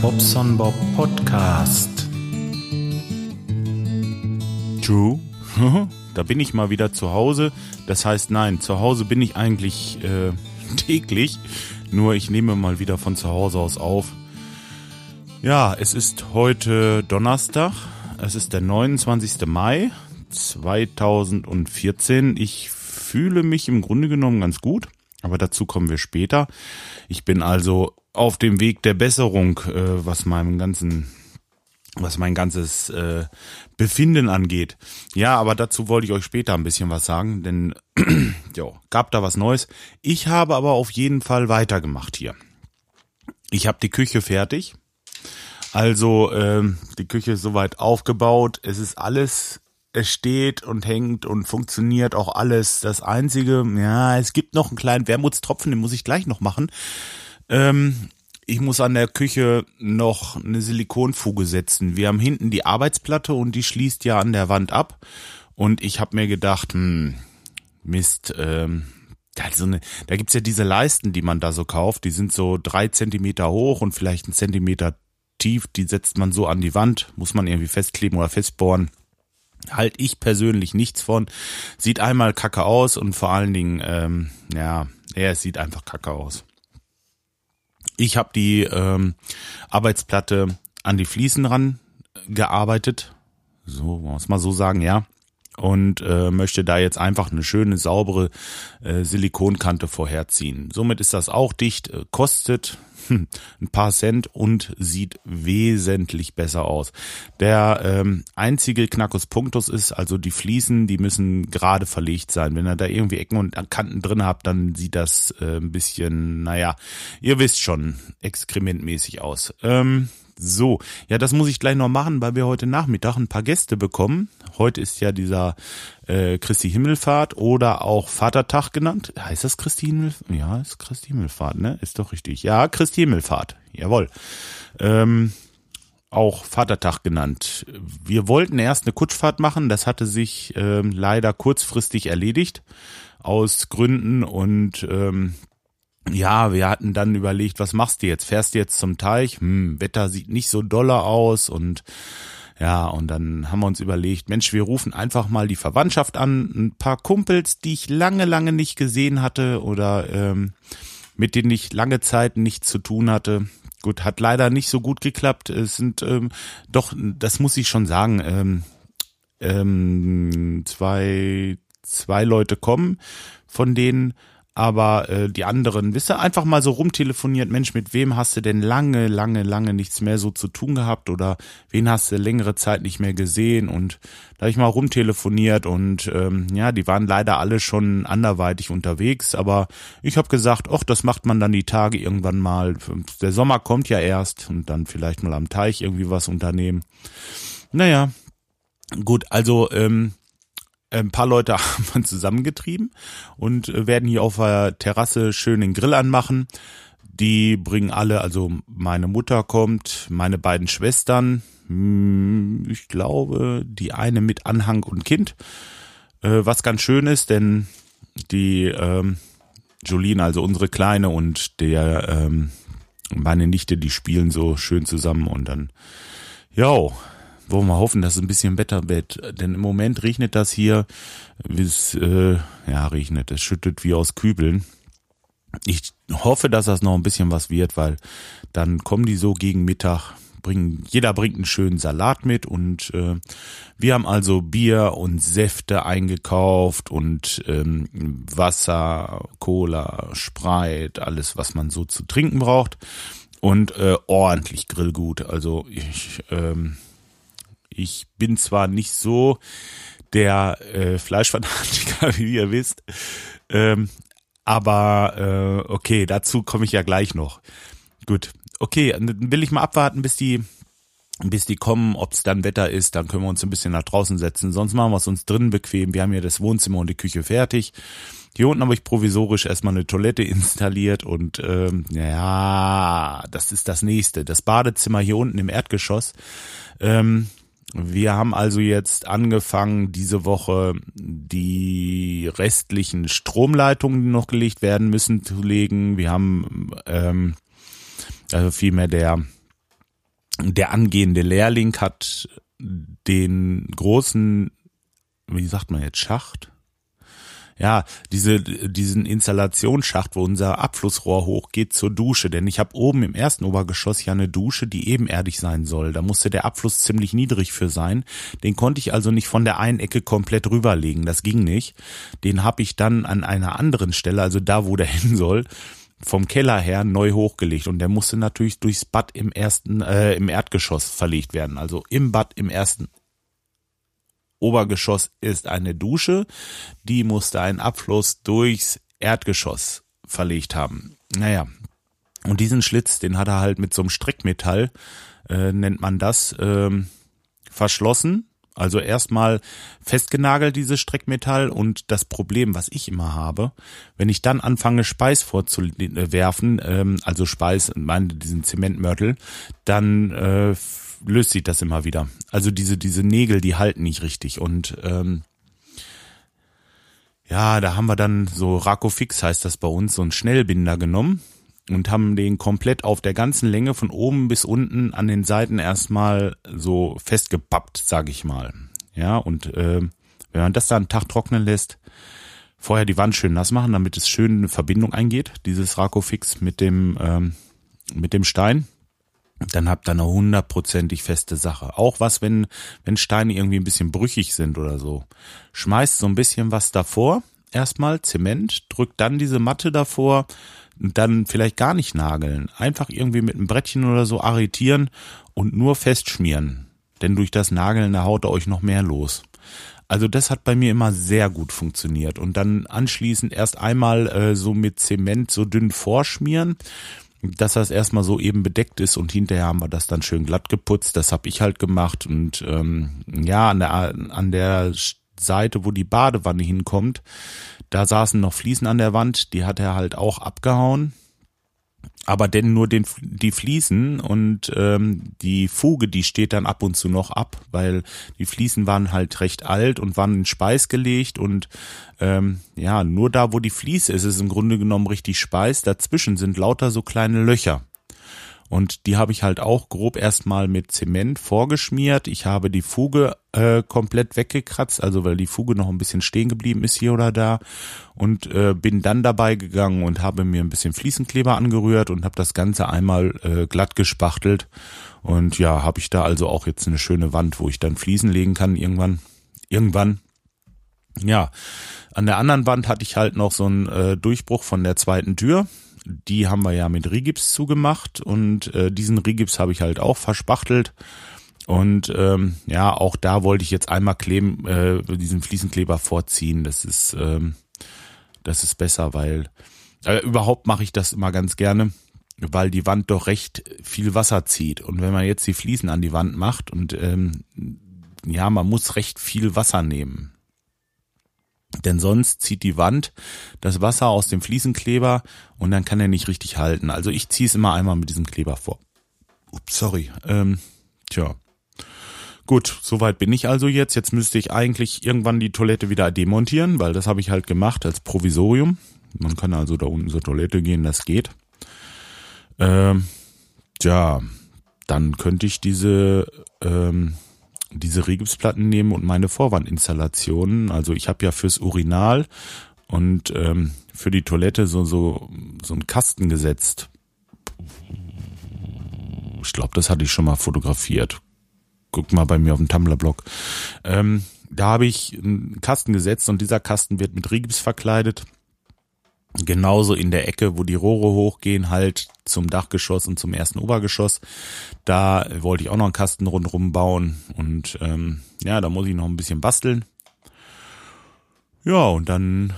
Bobson Bob Podcast. True. da bin ich mal wieder zu Hause. Das heißt, nein, zu Hause bin ich eigentlich äh, täglich. Nur ich nehme mal wieder von zu Hause aus auf. Ja, es ist heute Donnerstag. Es ist der 29. Mai 2014. Ich fühle mich im Grunde genommen ganz gut, aber dazu kommen wir später. Ich bin also auf dem Weg der Besserung, äh, was meinem ganzen was mein ganzes äh, Befinden angeht. Ja, aber dazu wollte ich euch später ein bisschen was sagen, denn jo, gab da was Neues. Ich habe aber auf jeden Fall weitergemacht hier. Ich habe die Küche fertig. Also ähm, die Küche ist soweit aufgebaut. Es ist alles es steht und hängt und funktioniert auch alles. Das Einzige, ja, es gibt noch einen kleinen Wermutstropfen, den muss ich gleich noch machen. Ähm, ich muss an der Küche noch eine Silikonfuge setzen. Wir haben hinten die Arbeitsplatte und die schließt ja an der Wand ab. Und ich habe mir gedacht, hm, Mist, ähm, also eine, da gibt's ja diese Leisten, die man da so kauft, die sind so drei Zentimeter hoch und vielleicht einen Zentimeter tief, die setzt man so an die Wand, muss man irgendwie festkleben oder festbohren. Halt ich persönlich nichts von. Sieht einmal kacke aus und vor allen Dingen, ähm, ja, ja, es sieht einfach kacke aus. Ich habe die ähm, Arbeitsplatte an die Fliesen ran gearbeitet. So, muss man so sagen, ja. Und äh, möchte da jetzt einfach eine schöne, saubere äh, Silikonkante vorherziehen. Somit ist das auch dicht, äh, kostet hm, ein paar Cent und sieht wesentlich besser aus. Der ähm, einzige Knackus Punktus ist, also die Fliesen, die müssen gerade verlegt sein. Wenn ihr da irgendwie Ecken und Kanten drin habt, dann sieht das äh, ein bisschen, naja, ihr wisst schon, exkrementmäßig aus. Ähm, so, ja, das muss ich gleich noch machen, weil wir heute Nachmittag ein paar Gäste bekommen. Heute ist ja dieser äh, Christi Himmelfahrt oder auch Vatertag genannt. Heißt das Christi Himmelfahrt? Ja, ist Christi Himmelfahrt, ne? Ist doch richtig. Ja, Christi Himmelfahrt. Jawohl. Ähm, auch Vatertag genannt. Wir wollten erst eine Kutschfahrt machen, das hatte sich ähm, leider kurzfristig erledigt aus Gründen und ähm, ja, wir hatten dann überlegt, was machst du jetzt? Fährst du jetzt zum Teich? Hm, Wetter sieht nicht so doller aus und ja, und dann haben wir uns überlegt, Mensch, wir rufen einfach mal die Verwandtschaft an, ein paar Kumpels, die ich lange, lange nicht gesehen hatte oder ähm, mit denen ich lange Zeit nichts zu tun hatte. Gut, hat leider nicht so gut geklappt. Es sind ähm, doch, das muss ich schon sagen, ähm, ähm, zwei, zwei Leute kommen, von denen aber äh, die anderen, wisst ihr, einfach mal so rumtelefoniert, Mensch, mit wem hast du denn lange, lange, lange nichts mehr so zu tun gehabt oder wen hast du längere Zeit nicht mehr gesehen und da habe ich mal rumtelefoniert und ähm, ja, die waren leider alle schon anderweitig unterwegs, aber ich habe gesagt, ach, das macht man dann die Tage irgendwann mal. Der Sommer kommt ja erst und dann vielleicht mal am Teich irgendwie was unternehmen. Naja, gut, also ähm, ein paar Leute haben wir zusammengetrieben und werden hier auf der Terrasse schön den Grill anmachen. Die bringen alle, also meine Mutter kommt, meine beiden Schwestern, hm, ich glaube, die eine mit Anhang und Kind, äh, was ganz schön ist, denn die ähm, Jolene, also unsere Kleine und der ähm, meine Nichte, die spielen so schön zusammen und dann, ja, wollen wir hoffen, dass es ein bisschen Wetter wird. Denn im Moment regnet das hier, es, äh, ja, regnet, es schüttet wie aus Kübeln. Ich hoffe, dass das noch ein bisschen was wird, weil dann kommen die so gegen Mittag, bringen, jeder bringt einen schönen Salat mit und äh, wir haben also Bier und Säfte eingekauft und ähm, Wasser, Cola, Spreit, alles, was man so zu trinken braucht und äh, ordentlich Grillgut. Also ich ähm, ich bin zwar nicht so der äh, Fleischfanatiker, wie ihr wisst, ähm, aber äh, okay, dazu komme ich ja gleich noch. Gut, okay, dann will ich mal abwarten, bis die bis die kommen, ob es dann Wetter ist, dann können wir uns ein bisschen nach draußen setzen. Sonst machen wir es uns drinnen bequem. Wir haben ja das Wohnzimmer und die Küche fertig. Hier unten habe ich provisorisch erstmal eine Toilette installiert und ähm, ja, das ist das nächste. Das Badezimmer hier unten im Erdgeschoss. Ähm, wir haben also jetzt angefangen, diese Woche die restlichen Stromleitungen, die noch gelegt werden müssen, zu legen. Wir haben ähm, also vielmehr der der angehende Lehrling hat den großen, wie sagt man jetzt, Schacht? Ja, diese, diesen Installationsschacht, wo unser Abflussrohr hochgeht zur Dusche. Denn ich habe oben im ersten Obergeschoss ja eine Dusche, die ebenerdig sein soll. Da musste der Abfluss ziemlich niedrig für sein. Den konnte ich also nicht von der einen Ecke komplett rüberlegen. Das ging nicht. Den habe ich dann an einer anderen Stelle, also da, wo der hin soll, vom Keller her neu hochgelegt und der musste natürlich durchs Bad im ersten äh, im Erdgeschoss verlegt werden. Also im Bad im ersten Obergeschoss ist eine Dusche, die musste einen Abfluss durchs Erdgeschoss verlegt haben. Naja, und diesen Schlitz, den hat er halt mit so einem Strickmetall, äh, nennt man das, ähm, verschlossen. Also erstmal festgenagelt dieses Strickmetall und das Problem, was ich immer habe, wenn ich dann anfange Speis vorzuwerfen, ähm, also Speis, meine diesen Zementmörtel, dann äh, löst sich das immer wieder. Also diese, diese Nägel, die halten nicht richtig. Und ähm, ja, da haben wir dann so Rakofix heißt das bei uns, so einen Schnellbinder genommen und haben den komplett auf der ganzen Länge von oben bis unten an den Seiten erstmal so festgepappt, sag ich mal. Ja, und äh, wenn man das da einen Tag trocknen lässt, vorher die Wand schön nass machen, damit es schön eine Verbindung eingeht, dieses Rakofix mit dem, ähm, mit dem Stein dann habt ihr eine hundertprozentig feste Sache. Auch was, wenn, wenn Steine irgendwie ein bisschen brüchig sind oder so. Schmeißt so ein bisschen was davor, erstmal Zement, drückt dann diese Matte davor, dann vielleicht gar nicht nageln. Einfach irgendwie mit einem Brettchen oder so arretieren und nur festschmieren. Denn durch das Nageln, da haut er euch noch mehr los. Also das hat bei mir immer sehr gut funktioniert. Und dann anschließend erst einmal äh, so mit Zement so dünn vorschmieren dass das erstmal so eben bedeckt ist und hinterher haben wir das dann schön glatt geputzt. Das habe ich halt gemacht und ähm, ja, an der, an der Seite, wo die Badewanne hinkommt, da saßen noch Fliesen an der Wand, die hat er halt auch abgehauen aber denn nur den, die Fliesen und ähm, die Fuge, die steht dann ab und zu noch ab, weil die Fliesen waren halt recht alt und waren in Speis gelegt und ähm, ja, nur da, wo die Fliese ist, ist im Grunde genommen richtig Speis. Dazwischen sind lauter so kleine Löcher. Und die habe ich halt auch grob erstmal mit Zement vorgeschmiert. Ich habe die Fuge äh, komplett weggekratzt, also weil die Fuge noch ein bisschen stehen geblieben ist hier oder da. Und äh, bin dann dabei gegangen und habe mir ein bisschen Fliesenkleber angerührt und habe das Ganze einmal äh, glatt gespachtelt. Und ja, habe ich da also auch jetzt eine schöne Wand, wo ich dann Fliesen legen kann irgendwann. Irgendwann. Ja, an der anderen Wand hatte ich halt noch so einen äh, Durchbruch von der zweiten Tür die haben wir ja mit Rigips zugemacht und äh, diesen Rigips habe ich halt auch verspachtelt. Und ähm, ja, auch da wollte ich jetzt einmal kleben, äh, diesen Fliesenkleber vorziehen. Das ist, ähm, das ist besser, weil äh, überhaupt mache ich das immer ganz gerne, weil die Wand doch recht viel Wasser zieht. Und wenn man jetzt die Fliesen an die Wand macht und ähm, ja, man muss recht viel Wasser nehmen. Denn sonst zieht die Wand das Wasser aus dem Fliesenkleber und dann kann er nicht richtig halten. Also ich ziehe es immer einmal mit diesem Kleber vor. Ups, sorry. Ähm, tja. Gut, soweit bin ich also jetzt. Jetzt müsste ich eigentlich irgendwann die Toilette wieder demontieren, weil das habe ich halt gemacht als Provisorium. Man kann also da unten zur Toilette gehen, das geht. Ähm, tja, dann könnte ich diese ähm, diese Regipsplatten nehmen und meine Vorwandinstallationen. Also ich habe ja fürs Urinal und ähm, für die Toilette so so so einen Kasten gesetzt. Ich glaube, das hatte ich schon mal fotografiert. Guck mal bei mir auf dem Tumblr-Blog. Ähm, da habe ich einen Kasten gesetzt und dieser Kasten wird mit Rigips verkleidet genauso in der Ecke, wo die Rohre hochgehen, halt zum Dachgeschoss und zum ersten Obergeschoss. Da wollte ich auch noch einen Kasten rundherum bauen und ähm, ja, da muss ich noch ein bisschen basteln. Ja, und dann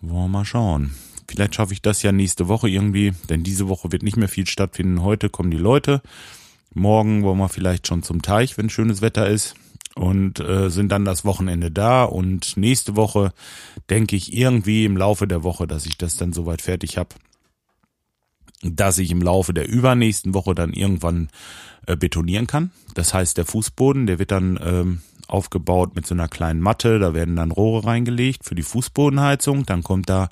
wollen wir mal schauen. Vielleicht schaffe ich das ja nächste Woche irgendwie, denn diese Woche wird nicht mehr viel stattfinden. Heute kommen die Leute. Morgen wollen wir vielleicht schon zum Teich, wenn schönes Wetter ist und äh, sind dann das Wochenende da und nächste Woche denke ich irgendwie im Laufe der Woche, dass ich das dann soweit fertig habe, dass ich im Laufe der übernächsten Woche dann irgendwann äh, betonieren kann. Das heißt, der Fußboden, der wird dann ähm, aufgebaut mit so einer kleinen Matte, da werden dann Rohre reingelegt für die Fußbodenheizung, dann kommt da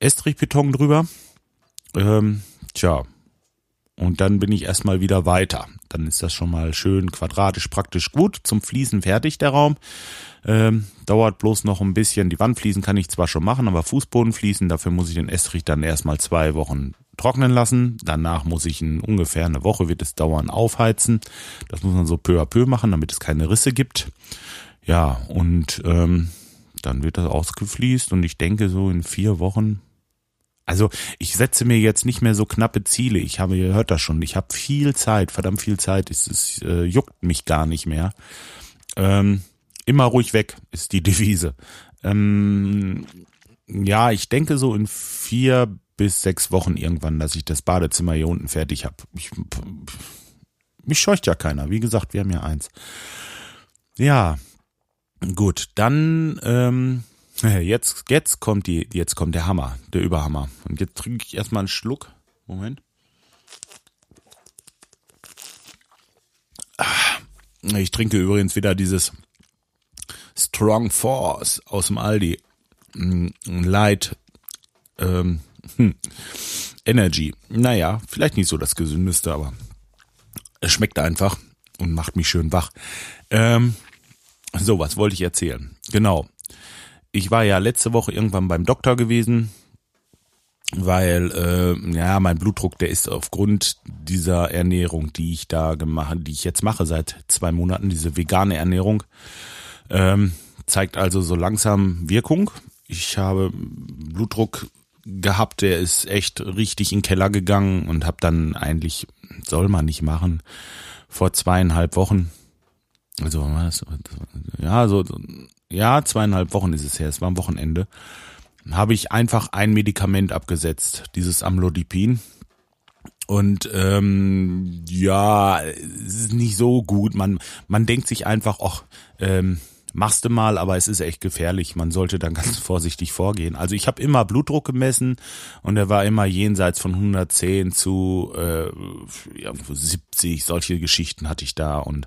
Estrichbeton drüber. Ähm, tja, und dann bin ich erstmal wieder weiter. Dann ist das schon mal schön quadratisch praktisch gut. Zum Fließen fertig der Raum. Ähm, dauert bloß noch ein bisschen. Die Wandfliesen kann ich zwar schon machen, aber Fußbodenfliesen, dafür muss ich den Estrich dann erstmal zwei Wochen trocknen lassen. Danach muss ich in ungefähr eine Woche wird es dauern aufheizen. Das muss man so peu à peu machen, damit es keine Risse gibt. Ja, und ähm, dann wird das ausgefliest und ich denke so in vier Wochen also ich setze mir jetzt nicht mehr so knappe Ziele. Ich habe, ihr hört das schon, ich habe viel Zeit, verdammt viel Zeit. Es, es äh, juckt mich gar nicht mehr. Ähm, immer ruhig weg ist die Devise. Ähm, ja, ich denke so in vier bis sechs Wochen irgendwann, dass ich das Badezimmer hier unten fertig habe. Ich, mich scheucht ja keiner. Wie gesagt, wir haben ja eins. Ja, gut, dann ähm, Jetzt, jetzt kommt die, jetzt kommt der Hammer, der Überhammer. Und jetzt trinke ich erstmal einen Schluck. Moment. Ah, ich trinke übrigens wieder dieses Strong Force aus dem Aldi. Mm, Light ähm, hm, Energy. Naja, vielleicht nicht so das gesündeste, aber es schmeckt einfach und macht mich schön wach. Ähm, so, was wollte ich erzählen? Genau ich war ja letzte Woche irgendwann beim Doktor gewesen, weil äh, ja mein Blutdruck, der ist aufgrund dieser Ernährung, die ich da gemacht, die ich jetzt mache seit zwei Monaten, diese vegane Ernährung, ähm, zeigt also so langsam Wirkung. Ich habe Blutdruck gehabt, der ist echt richtig in den Keller gegangen und habe dann eigentlich, soll man nicht machen, vor zweieinhalb Wochen, also ja, so ja, zweieinhalb Wochen ist es her, es war am Wochenende, habe ich einfach ein Medikament abgesetzt, dieses Amlodipin. Und ähm, ja, es ist nicht so gut. Man, man denkt sich einfach, ach, ähm, machst du mal, aber es ist echt gefährlich. Man sollte dann ganz vorsichtig vorgehen. Also ich habe immer Blutdruck gemessen und er war immer jenseits von 110 zu äh, irgendwo 70. Solche Geschichten hatte ich da und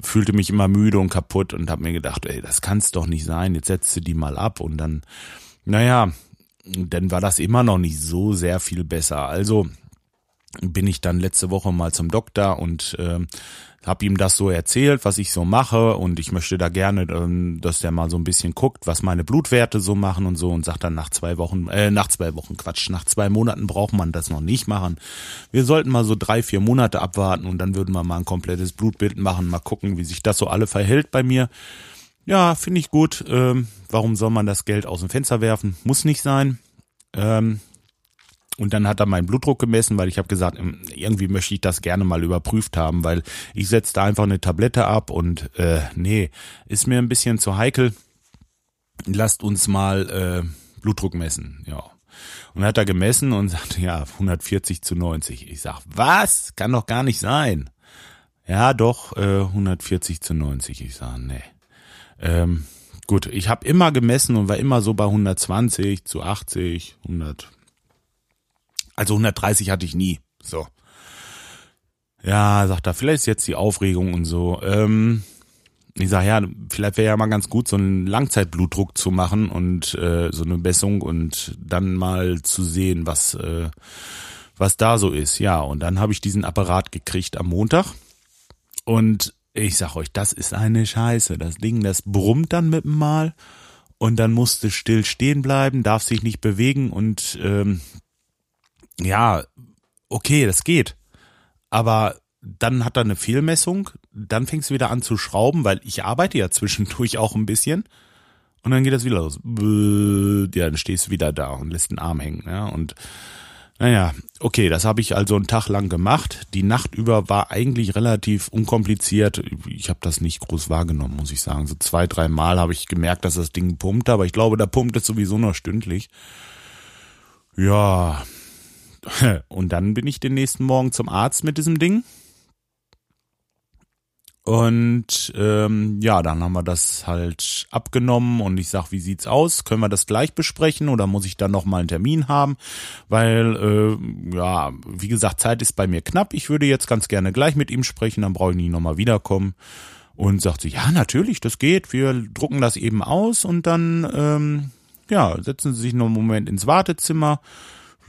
fühlte mich immer müde und kaputt und habe mir gedacht, ey, das kann's doch nicht sein. Jetzt setzt du die mal ab und dann, naja, dann war das immer noch nicht so sehr viel besser. Also bin ich dann letzte Woche mal zum Doktor und äh, habe ihm das so erzählt, was ich so mache und ich möchte da gerne, ähm, dass der mal so ein bisschen guckt, was meine Blutwerte so machen und so und sagt dann nach zwei Wochen, äh, nach zwei Wochen Quatsch, nach zwei Monaten braucht man das noch nicht machen. Wir sollten mal so drei, vier Monate abwarten und dann würden wir mal ein komplettes Blutbild machen, mal gucken, wie sich das so alle verhält bei mir. Ja, finde ich gut. Ähm, warum soll man das Geld aus dem Fenster werfen? Muss nicht sein. Ähm, und dann hat er meinen Blutdruck gemessen, weil ich habe gesagt, ähm, irgendwie möchte ich das gerne mal überprüft haben, weil ich setze da einfach eine Tablette ab und äh, nee, ist mir ein bisschen zu heikel. Lasst uns mal äh, Blutdruck messen, ja. Und hat er gemessen und sagte, ja, 140 zu 90. Ich sag, was? Kann doch gar nicht sein. Ja, doch, äh, 140 zu 90. Ich sag, nee. Ähm, gut, ich habe immer gemessen und war immer so bei 120 zu 80, 100, also 130 hatte ich nie. So. Ja, sagt er, vielleicht ist jetzt die Aufregung und so. Ähm, ich sage, ja, vielleicht wäre ja mal ganz gut, so einen Langzeitblutdruck zu machen und äh, so eine Messung und dann mal zu sehen, was, äh, was da so ist. Ja, und dann habe ich diesen Apparat gekriegt am Montag. Und ich sag euch, das ist eine Scheiße. Das Ding, das brummt dann mit dem Mal und dann musste still stehen bleiben, darf sich nicht bewegen und ähm, ja, okay, das geht. Aber dann hat er eine Fehlmessung, dann fängst du wieder an zu schrauben, weil ich arbeite ja zwischendurch auch ein bisschen. Und dann geht das wieder los. Ja, dann stehst du wieder da und lässt den Arm hängen. Ja, und naja, okay, das habe ich also einen Tag lang gemacht. Die Nacht über war eigentlich relativ unkompliziert. Ich habe das nicht groß wahrgenommen, muss ich sagen. So zwei, drei Mal habe ich gemerkt, dass das Ding pumpt, aber ich glaube, da pumpt es sowieso noch stündlich. Ja, und dann bin ich den nächsten Morgen zum Arzt mit diesem Ding. Und ähm, ja, dann haben wir das halt abgenommen und ich sag, wie sieht's aus? Können wir das gleich besprechen oder muss ich dann noch mal einen Termin haben? Weil äh, ja, wie gesagt, Zeit ist bei mir knapp. Ich würde jetzt ganz gerne gleich mit ihm sprechen, dann brauche ich nicht noch mal wiederkommen. Und sagt sie, ja, natürlich, das geht. Wir drucken das eben aus und dann ähm, ja, setzen Sie sich noch einen Moment ins Wartezimmer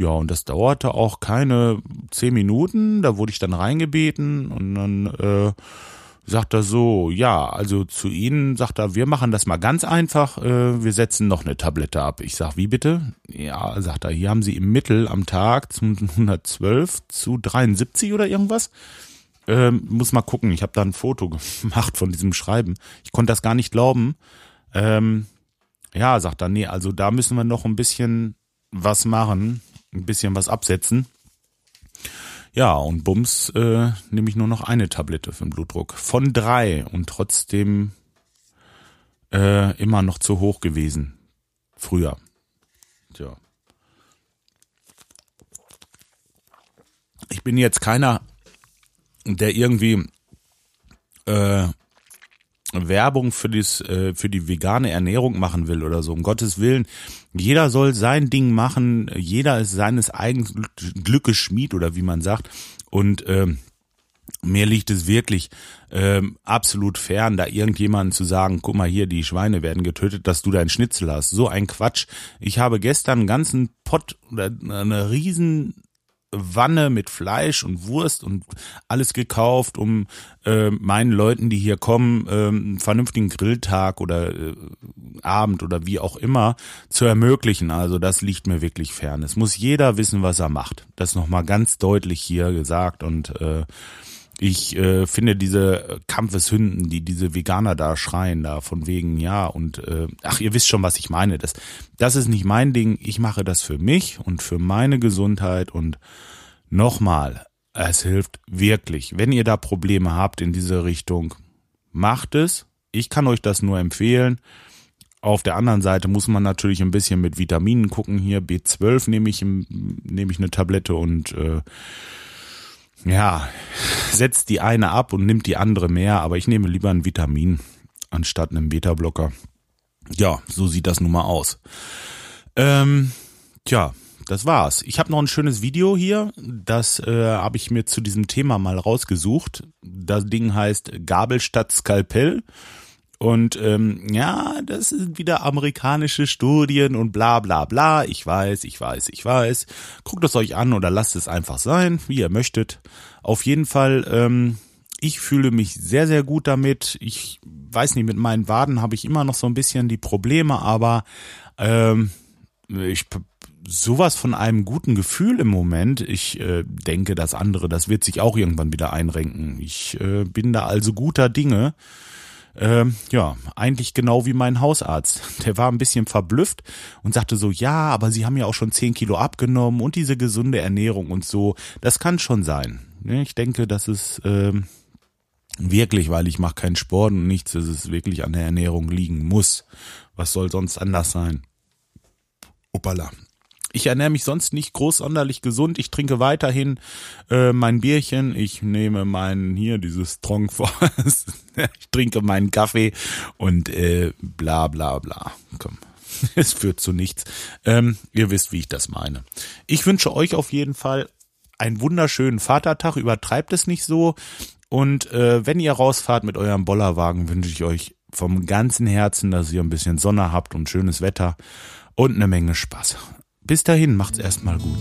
Ja, und das dauerte auch keine zehn Minuten. Da wurde ich dann reingebeten und dann äh, sagt er so, ja, also zu Ihnen sagt er, wir machen das mal ganz einfach, äh, wir setzen noch eine Tablette ab. Ich sag, wie bitte? Ja, sagt er, hier haben Sie im Mittel am Tag zu 112 zu 73 oder irgendwas. Ähm, muss mal gucken, ich habe da ein Foto gemacht von diesem Schreiben. Ich konnte das gar nicht glauben. Ähm, ja, sagt er, nee, also da müssen wir noch ein bisschen was machen, ein bisschen was absetzen. Ja, und Bums äh, nehme ich nur noch eine Tablette für den Blutdruck. Von drei und trotzdem äh, immer noch zu hoch gewesen. Früher. Tja. Ich bin jetzt keiner, der irgendwie äh, Werbung für, dies, äh, für die vegane Ernährung machen will oder so. Um Gottes Willen, jeder soll sein Ding machen, jeder ist seines eigenen Glückes Schmied oder wie man sagt. Und ähm, mir liegt es wirklich ähm, absolut fern, da irgendjemanden zu sagen, guck mal hier, die Schweine werden getötet, dass du deinen Schnitzel hast. So ein Quatsch. Ich habe gestern einen ganzen Pott oder eine riesen Wanne mit Fleisch und Wurst und alles gekauft, um äh, meinen Leuten, die hier kommen, äh, einen vernünftigen Grilltag oder äh, Abend oder wie auch immer zu ermöglichen. Also das liegt mir wirklich fern. Es muss jeder wissen, was er macht. Das nochmal ganz deutlich hier gesagt und äh, ich äh, finde diese Kampfeshünden, die diese Veganer da schreien, da von wegen, ja, und äh, ach, ihr wisst schon, was ich meine. Das, das ist nicht mein Ding. Ich mache das für mich und für meine Gesundheit. Und nochmal, es hilft wirklich. Wenn ihr da Probleme habt in diese Richtung, macht es. Ich kann euch das nur empfehlen. Auf der anderen Seite muss man natürlich ein bisschen mit Vitaminen gucken. Hier B12 nehme ich, nehme ich eine Tablette und äh, ja, setzt die eine ab und nimmt die andere mehr, aber ich nehme lieber ein Vitamin anstatt einem Beta-Blocker. Ja, so sieht das nun mal aus. Ähm, tja, das war's. Ich habe noch ein schönes Video hier. Das äh, habe ich mir zu diesem Thema mal rausgesucht. Das Ding heißt Gabel statt Skalpell. Und ähm, ja, das sind wieder amerikanische Studien und bla bla bla. Ich weiß, ich weiß, ich weiß. Guckt es euch an oder lasst es einfach sein, wie ihr möchtet. Auf jeden Fall, ähm, ich fühle mich sehr, sehr gut damit. Ich weiß nicht, mit meinen Waden habe ich immer noch so ein bisschen die Probleme, aber ähm, ich sowas von einem guten Gefühl im Moment. Ich äh, denke, das andere, das wird sich auch irgendwann wieder einrenken. Ich äh, bin da also guter Dinge. Ähm, ja, eigentlich genau wie mein Hausarzt. Der war ein bisschen verblüfft und sagte so, ja, aber Sie haben ja auch schon zehn Kilo abgenommen und diese gesunde Ernährung und so, das kann schon sein. Ich denke, das ist ähm, wirklich, weil ich mache keinen Sport und nichts, dass es wirklich an der Ernährung liegen muss. Was soll sonst anders sein? Opala. Ich ernähre mich sonst nicht groß sonderlich gesund. Ich trinke weiterhin äh, mein Bierchen. Ich nehme meinen hier dieses Strong Forest. ich trinke meinen Kaffee und äh, bla bla bla. Komm. Es führt zu nichts. Ähm, ihr wisst, wie ich das meine. Ich wünsche euch auf jeden Fall einen wunderschönen Vatertag. Übertreibt es nicht so. Und äh, wenn ihr rausfahrt mit eurem Bollerwagen, wünsche ich euch vom ganzen Herzen, dass ihr ein bisschen Sonne habt und schönes Wetter und eine Menge Spaß. Bis dahin, macht's erstmal gut.